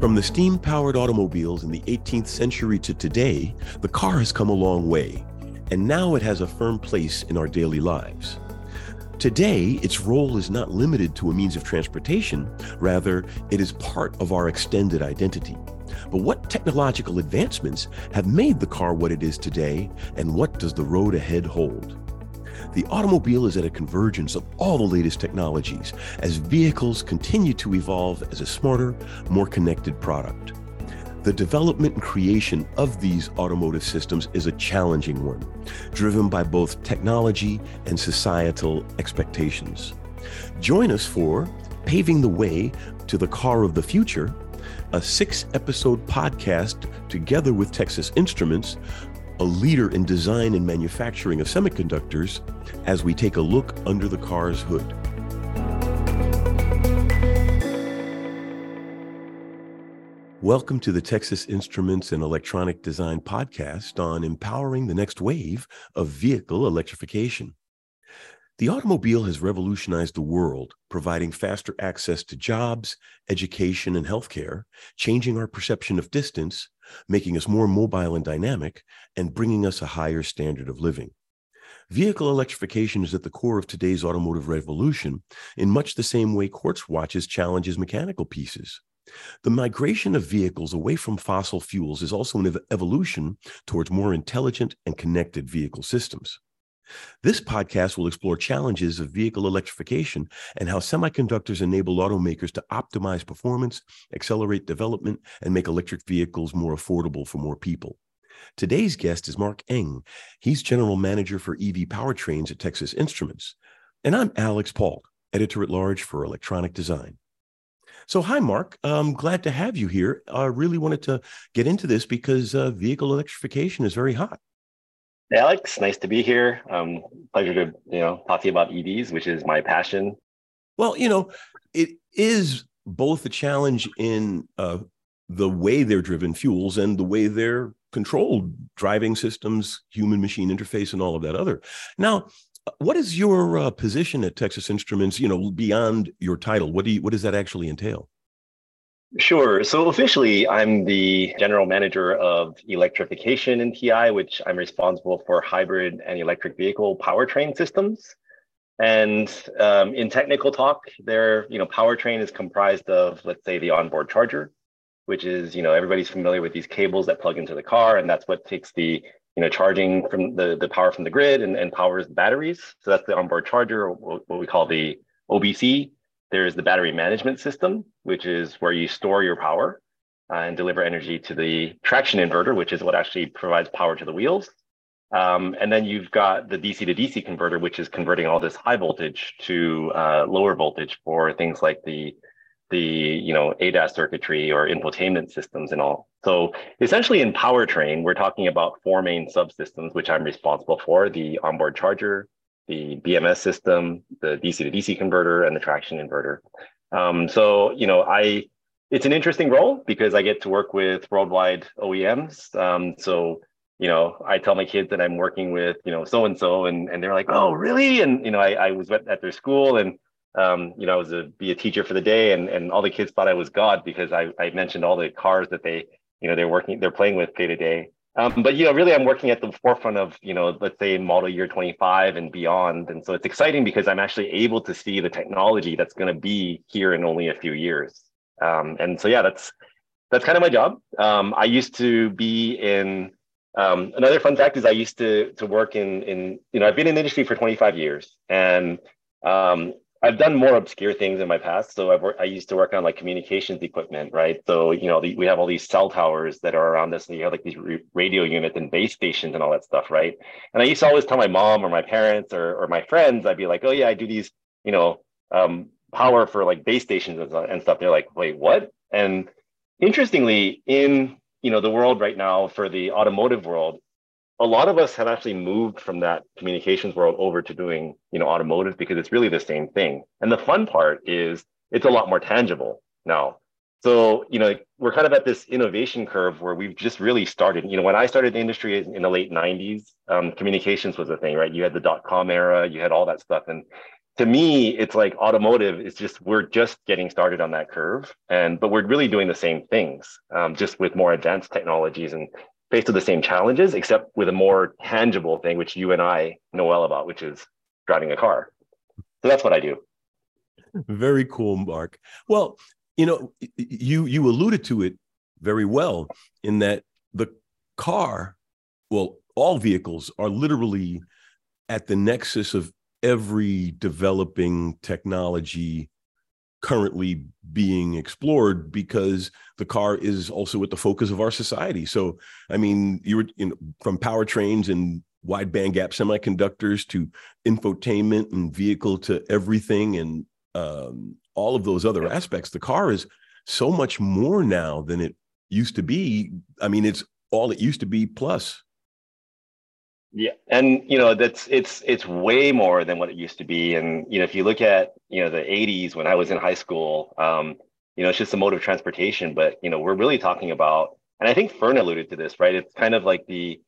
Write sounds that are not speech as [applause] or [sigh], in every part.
From the steam powered automobiles in the 18th century to today, the car has come a long way, and now it has a firm place in our daily lives. Today, its role is not limited to a means of transportation, rather, it is part of our extended identity. But what technological advancements have made the car what it is today, and what does the road ahead hold? The automobile is at a convergence of all the latest technologies as vehicles continue to evolve as a smarter, more connected product. The development and creation of these automotive systems is a challenging one, driven by both technology and societal expectations. Join us for Paving the Way to the Car of the Future, a six episode podcast together with Texas Instruments a leader in design and manufacturing of semiconductors, as we take a look under the car's hood. Welcome to the Texas Instruments and Electronic Design podcast on empowering the next wave of vehicle electrification. The automobile has revolutionized the world, providing faster access to jobs, education, and healthcare, changing our perception of distance, making us more mobile and dynamic, and bringing us a higher standard of living. Vehicle electrification is at the core of today's automotive revolution in much the same way quartz watches challenges mechanical pieces. The migration of vehicles away from fossil fuels is also an evolution towards more intelligent and connected vehicle systems. This podcast will explore challenges of vehicle electrification and how semiconductors enable automakers to optimize performance, accelerate development, and make electric vehicles more affordable for more people. Today's guest is Mark Ng. He's general manager for EV powertrains at Texas Instruments. And I'm Alix Paultre, editor at large for electronic design. So, hi, Mark. I'm glad to have you here. I really wanted to get into this because uh, vehicle electrification is very hot. Alix, nice to be here. Um, pleasure to you know talk to you about EVs, which is my passion. Well, you know, it is both a challenge in uh, the way they're driven fuels and the way they're controlled driving systems, human machine interface, and all of that other. Now, what is your uh, position at Texas Instruments? You know, beyond your title, what do you, what does that actually entail? Sure. So officially, I'm the general manager of electrification in TI, which I'm responsible for hybrid and electric vehicle powertrain systems. And um, in technical talk, there, you know, powertrain is comprised of, let's say, the onboard charger, which is, you know, everybody's familiar with these cables that plug into the car, and that's what takes the, you know, charging from the the power from the grid and, and powers the batteries. So that's the onboard charger, what we call the OBC. There's the battery management system, which is where you store your power uh, and deliver energy to the traction inverter, which is what actually provides power to the wheels. Um, and then you've got the DC to DC converter, which is converting all this high voltage to uh, lower voltage for things like the the you know ADAS circuitry or infotainment systems and all. So essentially in powertrain, we're talking about four main subsystems, which I'm responsible for: the onboard charger, the BMS system, the DC to DC converter, and the traction inverter. Um, so, you know, I it's an interesting role because I get to work with worldwide OEMs. Um, so, you know, I tell my kids that I'm working with, you know, so and so, and and they're like, oh, really? And you know, I, I was at their school and um, you know, I was a be a teacher for the day, and and all the kids thought I was God because I I mentioned all the cars that they you know they're working they're playing with day to day. Um, but you know, really, I'm working at the forefront of you know, let's say model year 25 and beyond, and so it's exciting because I'm actually able to see the technology that's going to be here in only a few years. Um, and so yeah, that's that's kind of my job. Um, I used to be in. Um, another fun fact is I used to to work in in you know I've been in the industry for 25 years, and um, I've done more obscure things in my past. So I've I used to work on like communications equipment, right? So you know the, we have all these cell towers that are around us, and you have like these radio units and base stations and all that stuff, right? And I used to always tell my mom or my parents or or my friends, I'd be like, oh yeah, I do these, you know, um, power for like base stations and, and stuff. They're like, wait, what? And interestingly, in you know the world right now for the automotive world, a lot of us have actually moved from that communications world over to doing you know automotive because it's really the same thing. And the fun part is it's a lot more tangible now. So you know we're kind of at this innovation curve where we've just really started. You know when i started the industry in the late 90s um, communications was a thing right? You had the dot com era you had all that stuff. And to me, it's like automotive is just we're just getting started on that curve, and but we're really doing the same things, um, just with more advanced technologies and faced with the same challenges, except with a more tangible thing, which you and I know well about, which is driving a car. So that's what I do. Very cool, Mark. Well, you know, you you alluded to it very well in that the car, well, all vehicles are literally at the nexus of every developing technology currently being explored because the car is also at the focus of our society. So, I mean, you were you know, from powertrains and wide bandgap semiconductors to infotainment and vehicle to everything and um, all of those other aspects. The car is so much more now than it used to be. I mean, it's all it used to be plus. Yeah, and you know that's it's it's way more than what it used to be. And you know, if you look at you know the '80s when I was in high school, um, you know, it's just a mode of transportation. But you know, we're really talking about, and I think Fern alluded to this, right? It's kind of like the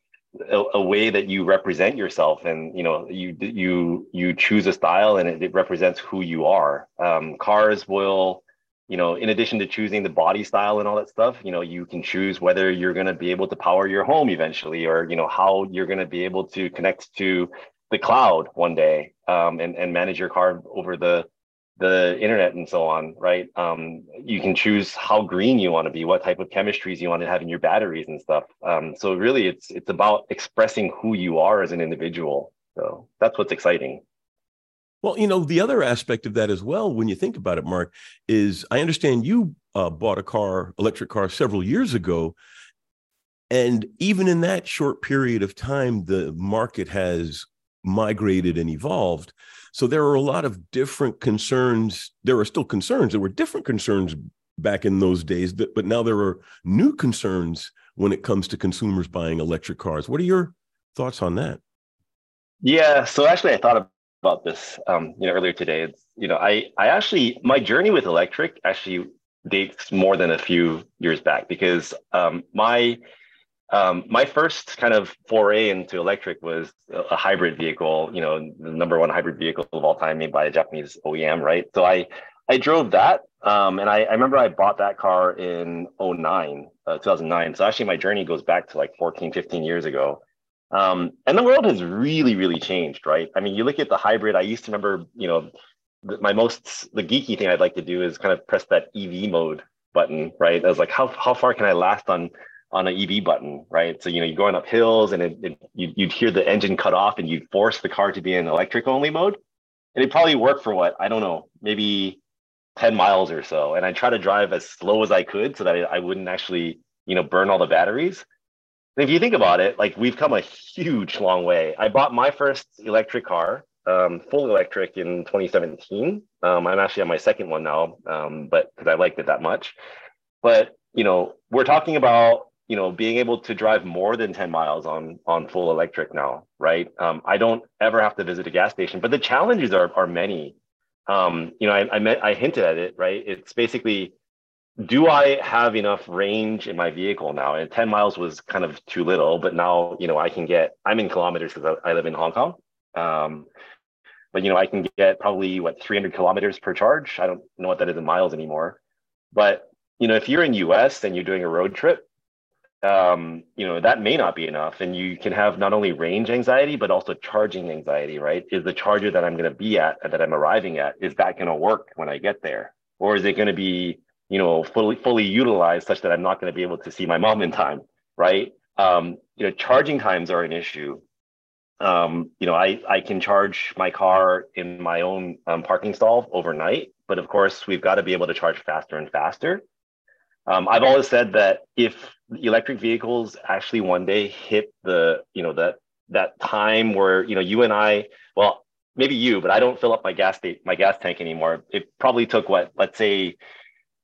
a, a, way that you represent yourself and you know you you you choose a style and it, it represents who you are um, cars will you know in addition to choosing the body style and all that stuff you know you can choose whether you're going to be able to power your home eventually or you know how you're going to be able to connect to the cloud one day um, and, and manage your car over the the internet and so on, right? Um, you can choose how green you want to be, what type of chemistries you want to have in your batteries and stuff. Um, so really, it's it's about expressing who you are as an individual. So that's what's exciting. Well, you know, the other aspect of that as well, when you think about it, Mark, is I understand you uh, bought a car, electric car, several years ago. And even in that short period of time, the market has migrated and evolved. So there are a lot of different concerns. There are still concerns. There were different concerns back in those days, but now there are new concerns when it comes to consumers buying electric cars. What are your thoughts on that? Yeah, so actually, I thought about this, um, you know, earlier today. You know, I I actually my journey with electric actually dates more than a few years back because um, my um, my first kind of foray into electric was a hybrid vehicle, you know, the number one hybrid vehicle of all time made by a Japanese OEM, right? So I I drove that, um, and I, I, remember I bought that car in 09, uh, 2009. So actually, my journey goes back to like 14, 15 years ago. Um, and the world has really, really changed, right? I mean, you look at the hybrid. I used to remember, you know, my most the geeky thing I'd like to do is kind of press that EV mode button, right? I was like, how how far can I last on on an EV button, right? So you know you're going up hills and it, it, you'd, you'd hear the engine cut off and you'd force the car to be in electric only mode, and it probably worked for what I don't know, maybe 10 miles or so. And I try to drive as slow as I could so that I, I wouldn't actually you know burn all the batteries. If you think about it, like we've come a huge long way. I bought my first electric car, um, full electric in 2017. Um, I'm actually on my second one now, um, but because I liked it that much. But you know, we're talking about you know being able to drive more than 10 miles on on full electric now right um, i don't ever have to visit a gas station but the challenges are, are many um, you know I, I, met, I hinted at it right it's basically do i have enough range in my vehicle now and 10 miles was kind of too little but now you know i can get i'm in kilometers because I, I, live in hong kong um, but you know i can get probably what 300 kilometers per charge i don't know what that is in miles anymore but you know if you're in us and you're doing a road trip um, you know, that may not be enough. And you can have not only range anxiety, but also charging anxiety, right? Is the charger that I'm going to be at, that I'm arriving at, is that going to work when I get there? Or is it going to be, you know, fully, fully utilized such that I'm not going to be able to see my mom in time, right? Um, you know, charging times are an issue. Um, you know, I, I can charge my car in my own um, parking stall overnight, but of course, we've got to be able to charge faster and faster. Um, I've always said that if electric vehicles actually one day hit the, you know, that that time where you know you and I, well, maybe you, but I don't fill up my gas state, my gas tank anymore. It probably took what, let's say,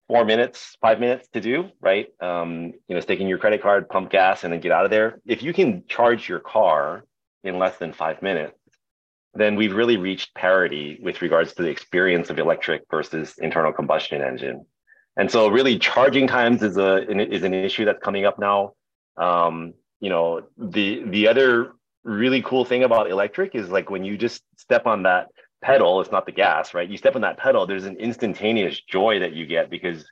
four minutes, five minutes to do, right? Um, you know, taking your credit card, pump gas, and then get out of there. If you can charge your car in less than five minutes, then we've really reached parity with regards to the experience of electric versus internal combustion engine. And so really charging times is a is an issue that's coming up now. Um, you know, the the other really cool thing about electric is like when you just step on that pedal, it's not the gas, right? You step on that pedal, there's an instantaneous joy that you get because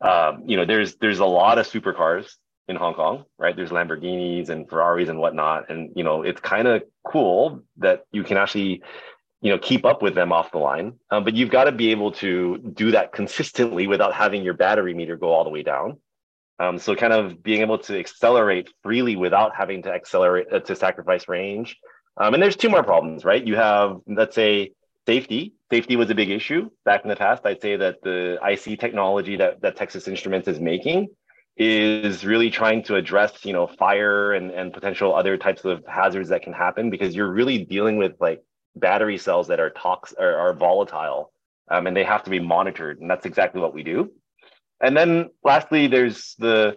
um, you know there's there's a lot of supercars in Hong Kong, right? There's Lamborghinis and Ferraris and whatnot, and you know it's kind of cool that you can actually you know keep up with them off the line, um, but you've got to be able to do that consistently without having your battery meter go all the way down. Um, so kind of being able to accelerate freely without having to accelerate uh, to sacrifice range. Um, and there's two more problems, right? You have, let's say, safety. Safety was a big issue back in the past. I'd say that the IC technology that, that Texas Instruments is making is really trying to address, you know, fire and, and potential other types of hazards that can happen because you're really dealing with like battery cells that are toxic are, are volatile um, and they have to be monitored. And that's exactly what we do. And then lastly, there's the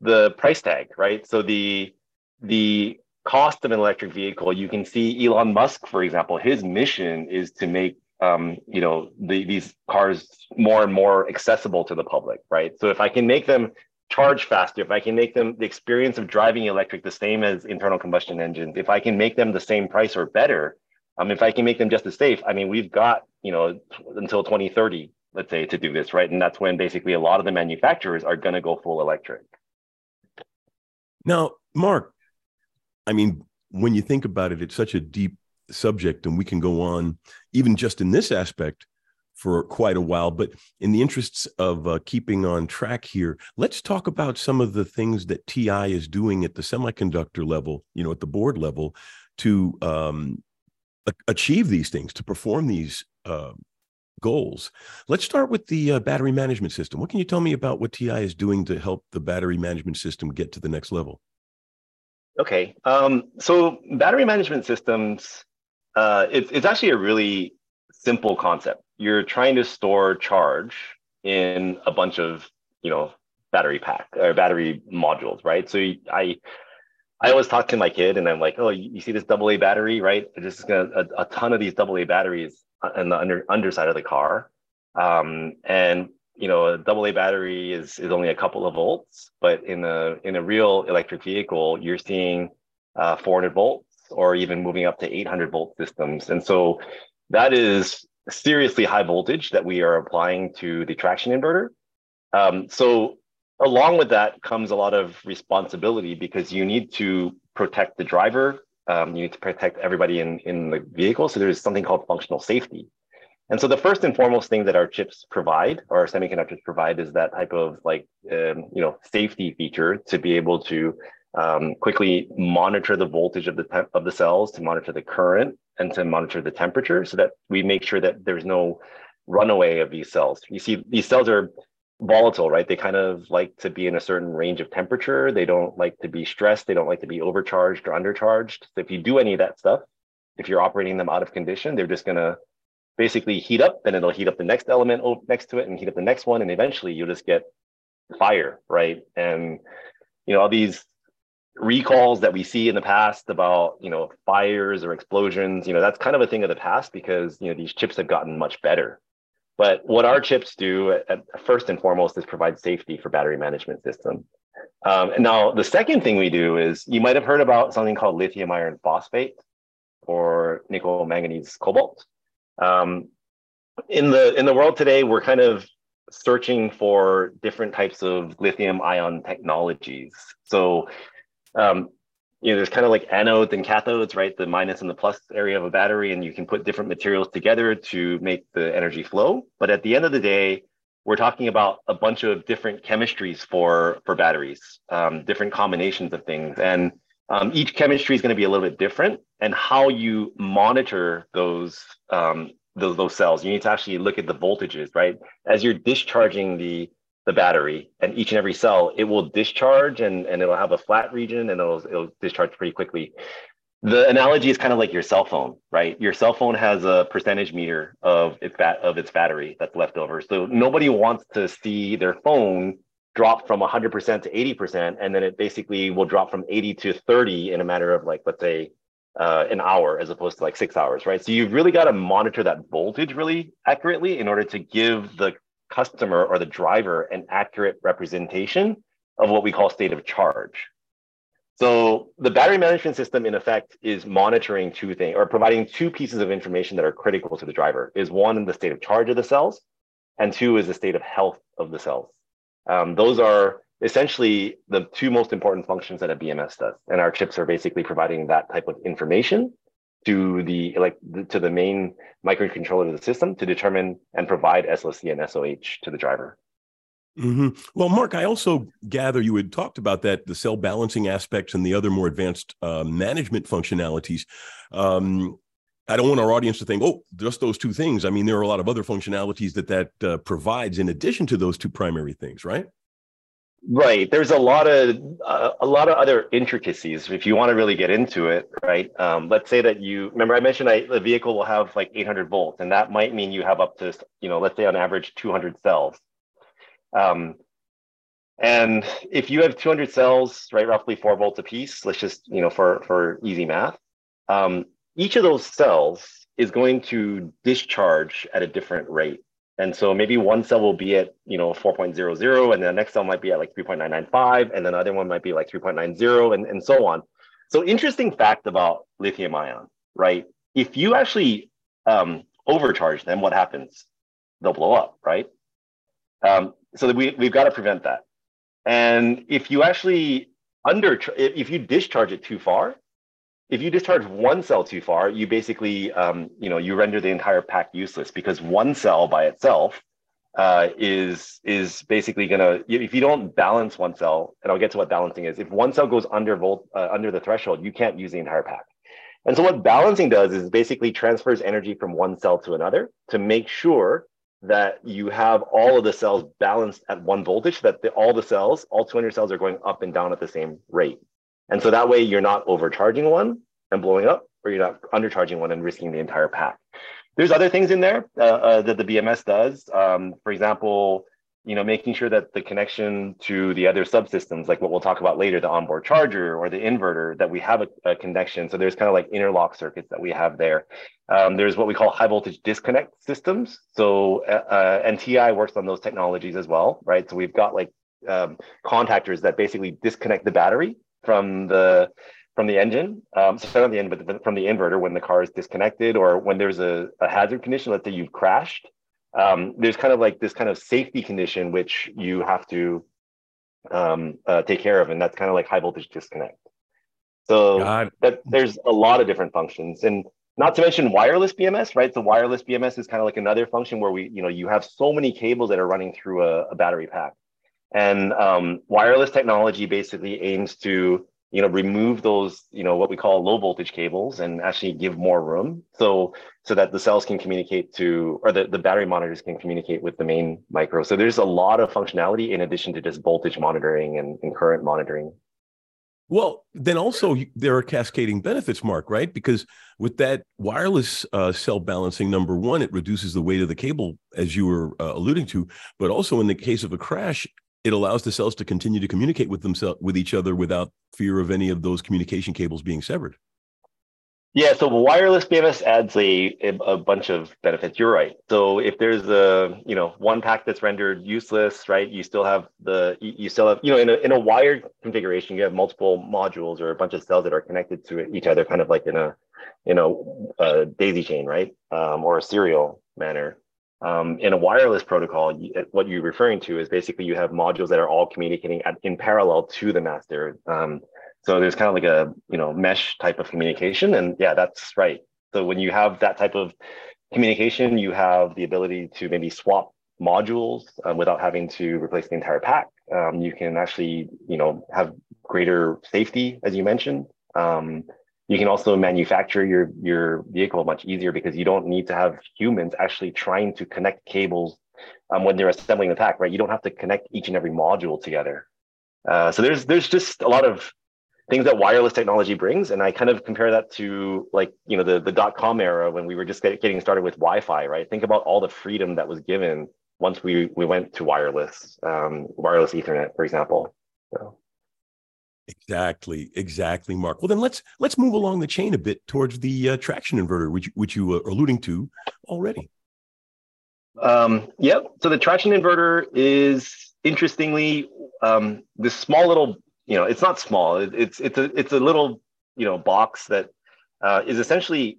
the price tag, right? So the the cost of an electric vehicle, you can see Elon Musk, for example, his mission is to make um, you know the, these cars more and more accessible to the public, right? So if I can make them charge faster, if I can make them the experience of driving electric the same as internal combustion engines, if I can make them the same price or better, um, if I can make them just as safe, I mean, we've got you know until 2030, let's say, to do this, right? And that's when basically a lot of the manufacturers are going to go full electric. Now, Mark, I mean, when you think about it, it's such a deep subject, and we can go on even just in this aspect for quite a while. But in the interests of uh, keeping on track here, let's talk about some of the things that TI is doing at the semiconductor level, you know, at the board level, to um, achieve these things, to perform these uh, goals. Let's start with the uh, battery management system. What can you tell me about what TI is doing to help the battery management system get to the next level? Okay, um, so battery management systems, uh, it's, it's actually a really simple concept. You're trying to store charge in a bunch of, you know, battery pack or battery modules, right? So I, I always talk to my kid and I'm like, oh, you see this AA battery, right? There's just gonna, a, a ton of these AA batteries in the under, underside of the car. Um, and you know, a double A battery is is only a couple of volts, but in a in a real electric vehicle, you're seeing uh, 400 volts or even moving up to 800 volt systems. And so that is seriously high voltage that we are applying to the traction inverter. Um, so along with that comes a lot of responsibility because you need to protect the driver. Um, you need to protect everybody in, in the vehicle. So there's something called functional safety. And so the first and foremost thing that our chips provide, or our semiconductors provide, is that type of like um, you know safety feature to be able to um, quickly monitor the voltage of the of the cells, to monitor the current, and to monitor the temperature, so that we make sure that there's no runaway of these cells. You see, these cells are volatile, right? They kind of like to be in a certain range of temperature. They don't like to be stressed. They don't like to be overcharged or undercharged. So if you do any of that stuff, if you're operating them out of condition, they're just going to basically heat up, then it'll heat up the next element next to it and heat up the next one. And eventually you'll just get fire, right? And, you know, all these recalls that we see in the past about, you know, fires or explosions, you know, that's kind of a thing of the past because, you know, these chips have gotten much better. But what our chips do, at, first and foremost, is provide safety for battery management system. Um, and now the second thing we do is you might have heard about something called lithium iron phosphate or nickel manganese cobalt. Um, in the in the world today, we're kind of searching for different types of lithium ion technologies. So, um, you know, there's kind of like anodes and cathodes, right? The minus and the plus area of a battery, and you can put different materials together to make the energy flow. But at the end of the day, we're talking about a bunch of different chemistries for for batteries, um, different combinations of things, and um, each chemistry is going to be a little bit different, and how you monitor those, um, those those cells, you need to actually look at the voltages, right? As you're discharging the the battery, and each and every cell, it will discharge, and and it'll have a flat region, and it'll it'll discharge pretty quickly. The analogy is kind of like your cell phone, right? Your cell phone has a percentage meter of its bat of its battery that's left over. So nobody wants to see their phone drop from 100% to 80% and then it basically will drop from 80 to 30 in a matter of like let's say uh, an hour as opposed to like six hours right so you've really got to monitor that voltage really accurately in order to give the customer or the driver an accurate representation of what we call state of charge So the battery management system, in effect, is monitoring two things or providing two pieces of information that are critical to the driver. Is one the state of charge of the cells, and two is the state of health of the cells. Um, those are essentially the two most important functions that a BMS does, and our chips are basically providing that type of information to the like to the main microcontroller of the system to determine and provide SOC and SOH to the driver. Mm-hmm. Well, Mark, I also gather you had talked about that the cell balancing aspects and the other more advanced uh, management functionalities. Um, I don't want our audience to think, oh, just those two things. I mean, there are a lot of other functionalities that that uh, provides in addition to those two primary things, right? Right. There's a lot of uh, a lot of other intricacies if you want to really get into it, right? Um, let's say that you remember I mentioned I, the vehicle will have like 800 volts, and that might mean you have up to you know let's say on average 200 cells. Um, and if you have 200 cells, right, roughly four volts a piece, let's just, you know, for, for easy math, um, each of those cells is going to discharge at a different rate. And so maybe one cell will be at, you know, 4.00, and the next cell might be at like 3.995, and then the other one might be like 3.90, and, and so on. So interesting fact about lithium ion, right? If you actually um, overcharge them, what happens? They'll blow up, right? Um, so we, we've got to prevent that. And if you actually under, if you discharge it too far, if you discharge one cell too far, you basically, um, you know, you render the entire pack useless because one cell by itself uh, is is basically to, if you don't balance one cell, and I'll get to what balancing is. If one cell goes under volt uh, under the threshold, you can't use the entire pack. And so what balancing does is basically transfers energy from one cell to another to make sure that you have all of the cells balanced at one voltage, that the, all the cells, all 200 cells are going up and down at the same rate. And so that way you're not overcharging one and blowing up, or you're not undercharging one and risking the entire pack. There's other things in there uh, uh, that the BMS does. Um, for example, you know, making sure that the connection to the other subsystems, like what we'll talk about later, the onboard charger or the inverter, that we have a, a connection. So there's kind of like interlock circuits that we have there. Um, there's what we call high voltage disconnect systems. So uh, uh and works on those technologies as well, right? So we've got like um, contactors that basically disconnect the battery from the from the engine, um, so not the end, but from the inverter when the car is disconnected or when there's a, a hazard condition. Let's say you've crashed um, there's kind of like this kind of safety condition which you have to um, uh, take care of, and that's kind of like high voltage disconnect. So that there's a lot of different functions, and not to mention wireless BMS, right? So wireless BMS is kind of like another function where we, you know, you have so many cables that are running through a, a battery pack, and um, wireless technology basically aims to you know remove those you know what we call low voltage cables and actually give more room. So so that the cells can communicate to or the, the battery monitors can communicate with the main micro. So there's a lot of functionality in addition to just voltage monitoring and, and current monitoring. Well then also there are cascading benefits mark right? Because with that wireless uh, cell balancing number one it reduces the weight of the cable as you were uh, alluding to. But also in the case of a crash it allows the cells to continue to communicate with themselves with each other without fear of any of those communication cables being severed. Yeah, so wireless BMS adds a, a bunch of benefits. You're right. So if there's a you know one pack that's rendered useless, right? You still have the you still have you know in a in a wired configuration, you have multiple modules or a bunch of cells that are connected to each other, kind of like in a you know a daisy chain, right? Um, or a serial manner. Um, in a wireless protocol, what you're referring to is basically you have modules that are all communicating at, in parallel to the master. Um, so there's kind of like a you know mesh type of communication, and yeah, that's right. So when you have that type of communication, you have the ability to maybe swap modules um, without having to replace the entire pack. Um, you can actually you know have greater safety, as you mentioned. You can also manufacture your your vehicle much easier because you don't need to have humans actually trying to connect cables um, when they're assembling the pack right? You don't have to connect each and every module together. Uh, so there's there's just a lot of things that wireless technology brings and i kind of compare that to like you know the, the dot-com era when we were just getting started with wi-fi right? Think about all the freedom that was given once we we went to wireless um, wireless ethernet for example. So. Exactly, exactly, Mark. Well, then let's let's move along the chain a bit towards the uh, traction inverter, which which you are alluding to already. Um, yep. So the traction inverter is interestingly um, this small little you know, it's not small. It, it's it's a it's a little you know box that uh, is essentially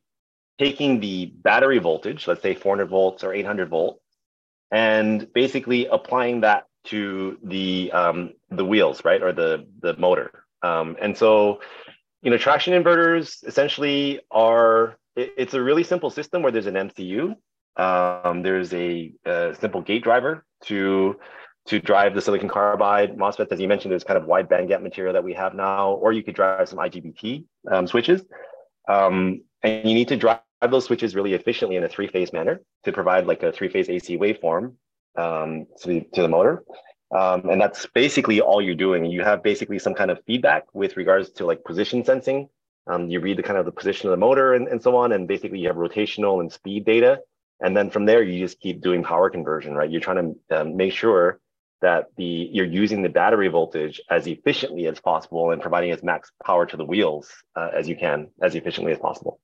taking the battery voltage, let's say 400 volts or 800 volt, and basically applying that to the um, the wheels, right, or the the motor. Um, and so, you know, traction inverters essentially are it, it's a really simple system where there's an MCU, um, there's a, a, simple gate driver to to drive the silicon carbide MOSFETs. As you mentioned, there's kind of wide bandgap material that we have now, or you could drive some IGBT um, switches. Um, and you need to drive those switches really efficiently in a three-phase manner to provide like a three-phase AC waveform um, to, the, to the motor. Um, and that's basically all you're doing. You have basically some kind of feedback with regards to like position sensing. Um, you read the kind of the position of the motor and, and so on, and basically you have rotational and speed data. And then from there, you just keep doing power conversion, right? You're trying to um, make sure that the you're using the battery voltage as efficiently as possible and providing as max power to the wheels uh, as you can, as efficiently as possible.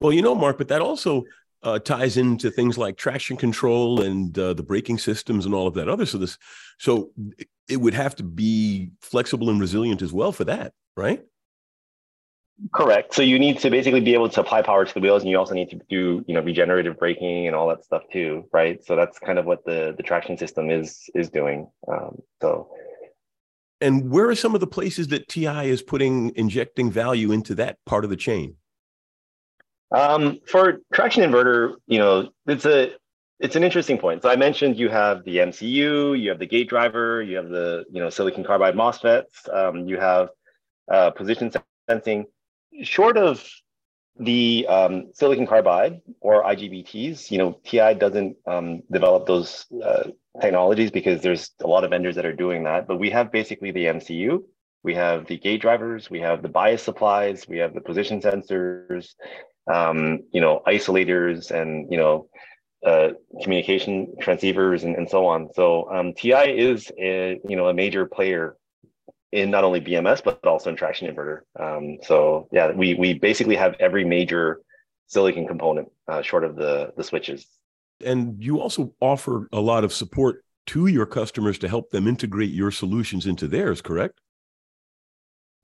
Well, you know, Mark, but that also uh, ties into things like traction control and uh, the braking systems and all of that other. So this, so it would have to be flexible and resilient as well for that, right? Correct. So you need to basically be able to apply power to the wheels, and you also need to do, you know, regenerative braking and all that stuff too, right? So that's kind of what the the traction system is is doing. Um, so, and where are some of the places that TI is putting injecting value into that part of the chain? Um, for traction inverter, you know, it's a it's an interesting point. So I mentioned you have the MCU, you have the gate driver, you have the you know silicon carbide MOSFETs, um, you have uh, position sensing. Short of the um, silicon carbide or IGBTs, you know, TI doesn't um, develop those uh, technologies because there's a lot of vendors that are doing that. But we have basically the MCU, we have the gate drivers, we have the bias supplies, we have the position sensors, um, you know, isolators, and you know, uh, communication transceivers, and, and so on. So um, TI is a you know a major player in not only BMS but also in traction inverter. Um, so yeah, we we basically have every major silicon component uh, short of the the switches. And you also offer a lot of support to your customers to help them integrate your solutions into theirs, correct?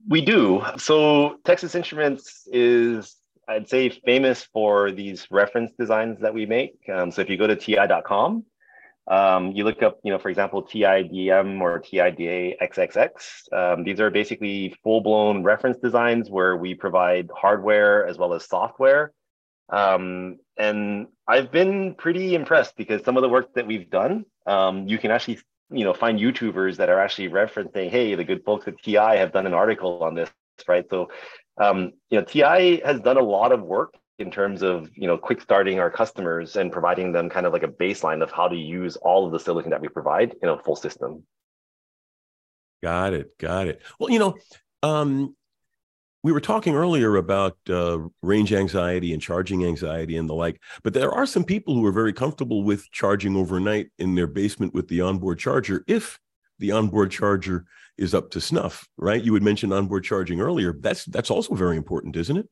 We do. So Texas Instruments is, I'd say, famous for these reference designs that we make. Um, so if you go to ti.com, um, you look up, you know, for example, TIDM or TIDA XXX. Um, these are basically full-blown reference designs where we provide hardware as well as software. Um, and I've been pretty impressed because some of the work that we've done, um, you can actually, you know, find YouTubers that are actually referencing, hey, the good folks at TI have done an article on this, right? So, um, you know, TI has done a lot of work in terms of you know quick starting our customers and providing them kind of like a baseline of how to use all of the silicon that we provide in a full system. Got it. Got it. Well you know um, we were talking earlier about uh, range anxiety and charging anxiety and the like but there are some people who are very comfortable with charging overnight in their basement with the onboard charger if the onboard charger is up to snuff right you had mentioned onboard charging earlier that's that's also very important isn't it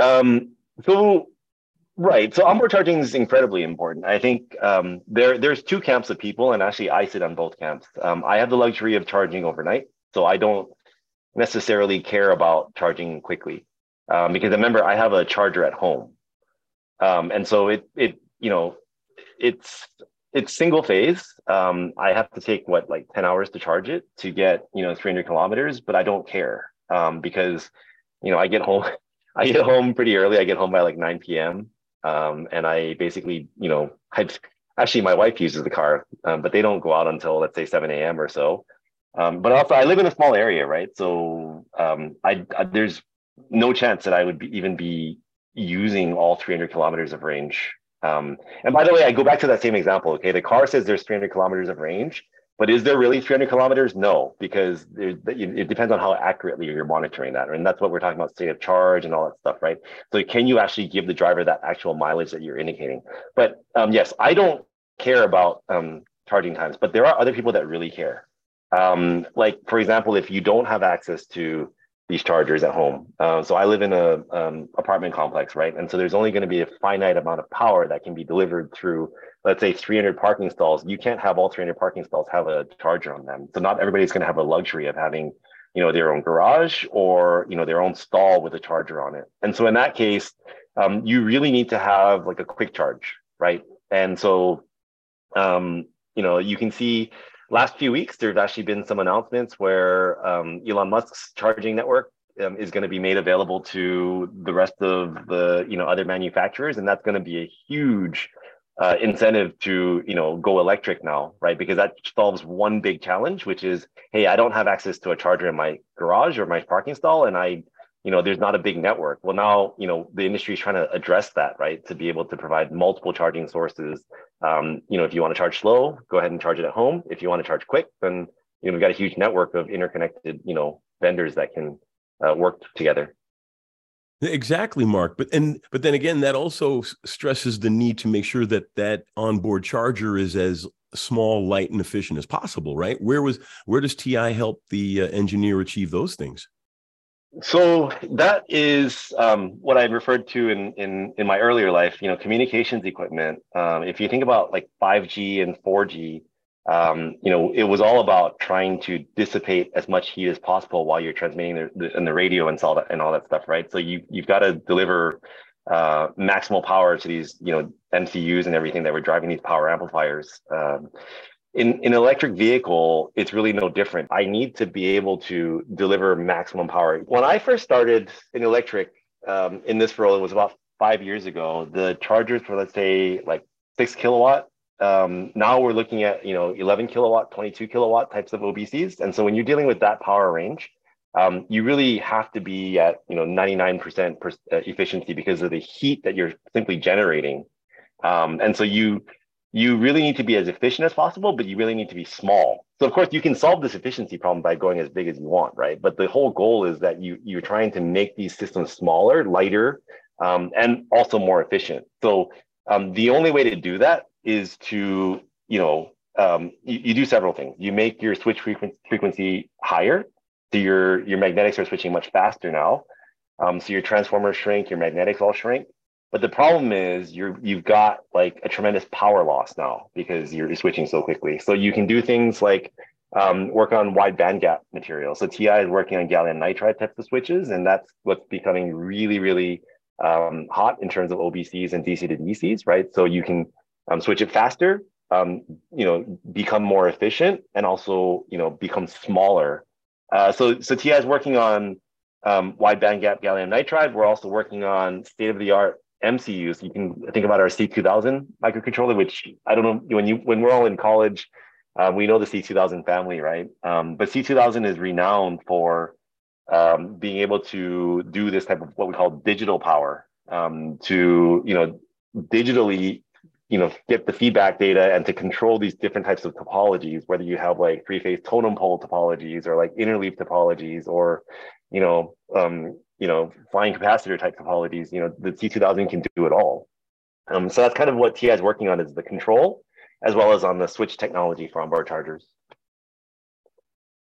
um, so, right. So onboard charging is incredibly important. I think um, there there's two camps of people, and actually I sit on both camps. Um, I have the luxury of charging overnight, so I don't necessarily care about charging quickly um, because remember I have a charger at home, um, and so it it you know it's it's single phase. Um, I have to take what like 10 hours to charge it to get, you know, 300 kilometers, but I don't care um, because, you know, I get home, [laughs] I get home pretty early. I get home by like 9 p.m. Um, and I basically, you know, I actually my wife uses the car, um, but they don't go out until let's say 7 a.m. or so. Um, but also, I live in a small area, right? So um, I, I, there's no chance that I would be, even be using all 300 kilometers of range. Um, and by the way, I go back to that same example. Okay, the car says there's 300 kilometers of range, but is there really 300 kilometers? No, because it depends on how accurately you're monitoring that. And that's what we're talking about state of charge and all that stuff, right? So can you actually give the driver that actual mileage that you're indicating? But um, yes, I don't care about um, charging times, but there are other people that really care. Um, like, for example, if you don't have access to these chargers at home. Uh, so I live in a um, apartment complex, right? And so there's only going to be a finite amount of power that can be delivered through, let's say, 300 parking stalls. You can't have all 300 parking stalls have a charger on them. So not everybody's going to have a luxury of having, you know, their own garage or you know their own stall with a charger on it. And so in that case, um, you really need to have like a quick charge, right? And so, um, you know, you can see last few weeks, there's actually been some announcements where um, Elon Musk's charging network um, is going to be made available to the rest of the you know other manufacturers, and that's going to be a huge uh, incentive to you know go electric now, right? Because that solves one big challenge, which is, hey, I don't have access to a charger in my garage or my parking stall, and I you know there's not a big network. Well now you know the industry is trying to address that right? To be able to provide multiple charging sources. Um, you know if you want to charge slow go ahead and charge it at home. If you want to charge quick then you know we've got a huge network of interconnected you know vendors that can uh, work together. Exactly mark. But and but then again that also stresses the need to make sure that that onboard charger is as small light and efficient as possible right? Where was where does ti help the uh, engineer achieve those things so that is um, what I referred to in, in in my earlier life. You know, communications equipment. Um, if you think about like 5G and 4G, um, you know, it was all about trying to dissipate as much heat as possible while you're transmitting the, the, and the radio and all that and all that stuff, right? So you you've got to deliver uh, maximal power to these you know MCUs and everything that were driving these power amplifiers. Um, in, an electric vehicle, it's really no different. I need to be able to deliver maximum power. When I first started in electric um, in this role, it was about five years ago. The chargers were, let's say, like six kilowatt. Um, now we're looking at, you know, 11 kilowatt, 22 kilowatt types of OBCs. And so when you're dealing with that power range, um, you really have to be at, you know, 99% per, uh, efficiency because of the heat that you're simply generating. Um, and so you you really need to be as efficient as possible, but you really need to be small. So of course you can solve this efficiency problem by going as big as you want, right? But the whole goal is that you you're trying to make these systems smaller, lighter, um, and also more efficient. So um, the only way to do that is to you know um, you, you, do several things. You make your switch frequency, higher, so your your magnetics are switching much faster now. Um, so your transformers shrink, your magnetics all shrink. But the problem is you're you've got like a tremendous power loss now because you're switching so quickly. So you can do things like um, work on wide bandgap material. So TI is working on gallium nitride types of switches, and that's what's becoming really, really um, hot in terms of OBCs and DC to DCs, right? So you can um, switch it faster, um, you know, become more efficient, and also you know become smaller. Uh, so so TI is working on um, wide bandgap gallium nitride. We're also working on state of the art MCUs. You can think about our C2000 microcontroller, which I don't know when you when we're all in college, uh, we know the C2000 family, right? Um, but C2000 is renowned for um, being able to do this type of what we call digital power um, to you know digitally you know get the feedback data and to control these different types of topologies whether you have like three phase totem pole topologies or like interleaf topologies or you know um, you know, flying capacitor type topologies, you know, the C2000 can do it all. Um, so that's kind of what TI is working on is the control, as well as on the switch technology for onboard chargers.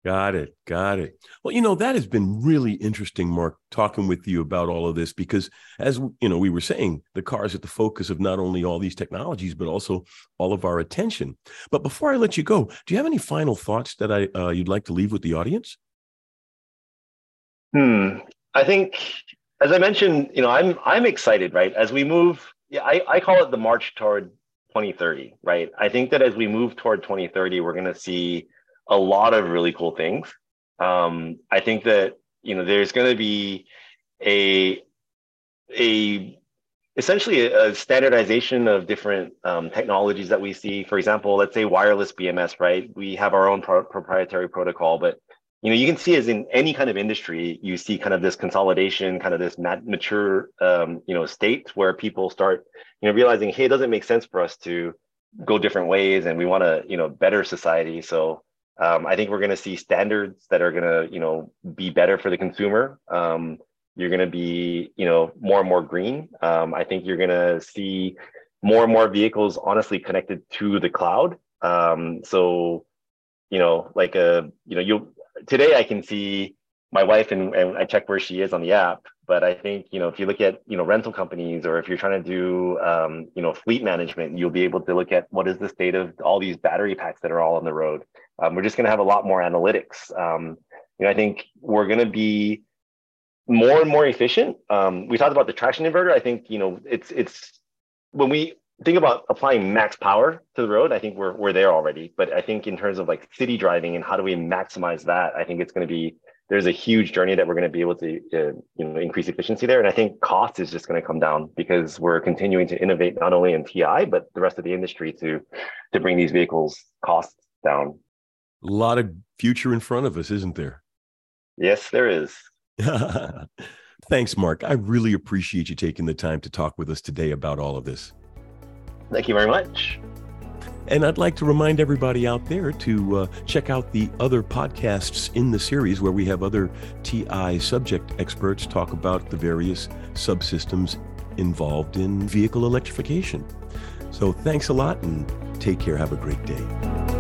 Got it. Got it. Well, you know, that has been really interesting, Mark, talking with you about all of this because as you know, we were saying, the car is at the focus of not only all these technologies, but also all of our attention. But before I let you go, do you have any final thoughts that I uh, you'd like to leave with the audience? Hmm. I think, as I mentioned, you know, I'm I'm excited, right? As we move, yeah, I, I call it the march toward 2030, right? I think that as we move toward 2030, we're going to see a lot of really cool things. Um, I think that you know there's going to be a a essentially a, standardization of different um, technologies that we see. For example, let's say wireless BMS, right? We have our own pro- proprietary protocol, but you know you can see as in any kind of industry you see kind of this consolidation kind of this mat- mature um, you know state where people start you know realizing hey it doesn't make sense for us to go different ways and we want to you know better society. So um, i think we're going to see standards that are going to you know be better for the consumer. Um, you're going to be you know more and more green. Um, i think you're going to see more and more vehicles honestly connected to the cloud. Um, so you know like a uh, you know you today I can see my wife and, and I check where she is on the app. But I think you know if you look at you know rental companies or if you're trying to do um, you know fleet management, you'll be able to look at what is the state of all these battery packs that are all on the road. Um, we're just going to have a lot more analytics. Um, you know, I think we're going to be more and more efficient. Um, we talked about the traction inverter. I think you know it's it's when we think about applying max power to the road, I think we're we're there already. But I think in terms of like city driving and how do we maximize that, I think it's going to be there's a huge journey that we're going to be able to uh, you know increase efficiency there. And i think cost is just going to come down because we're continuing to innovate not only in TI but the rest of the industry to to bring these vehicles costs down. A lot of future in front of us isn't there? Yes there is. [laughs] Thanks mark. I really appreciate you taking the time to talk with us today about all of this thank you very much and I'd like to remind everybody out there to uh, check out the other podcasts in the series where we have other TI subject experts talk about the various subsystems involved in vehicle electrification. So thanks a lot and take care. Have a great day.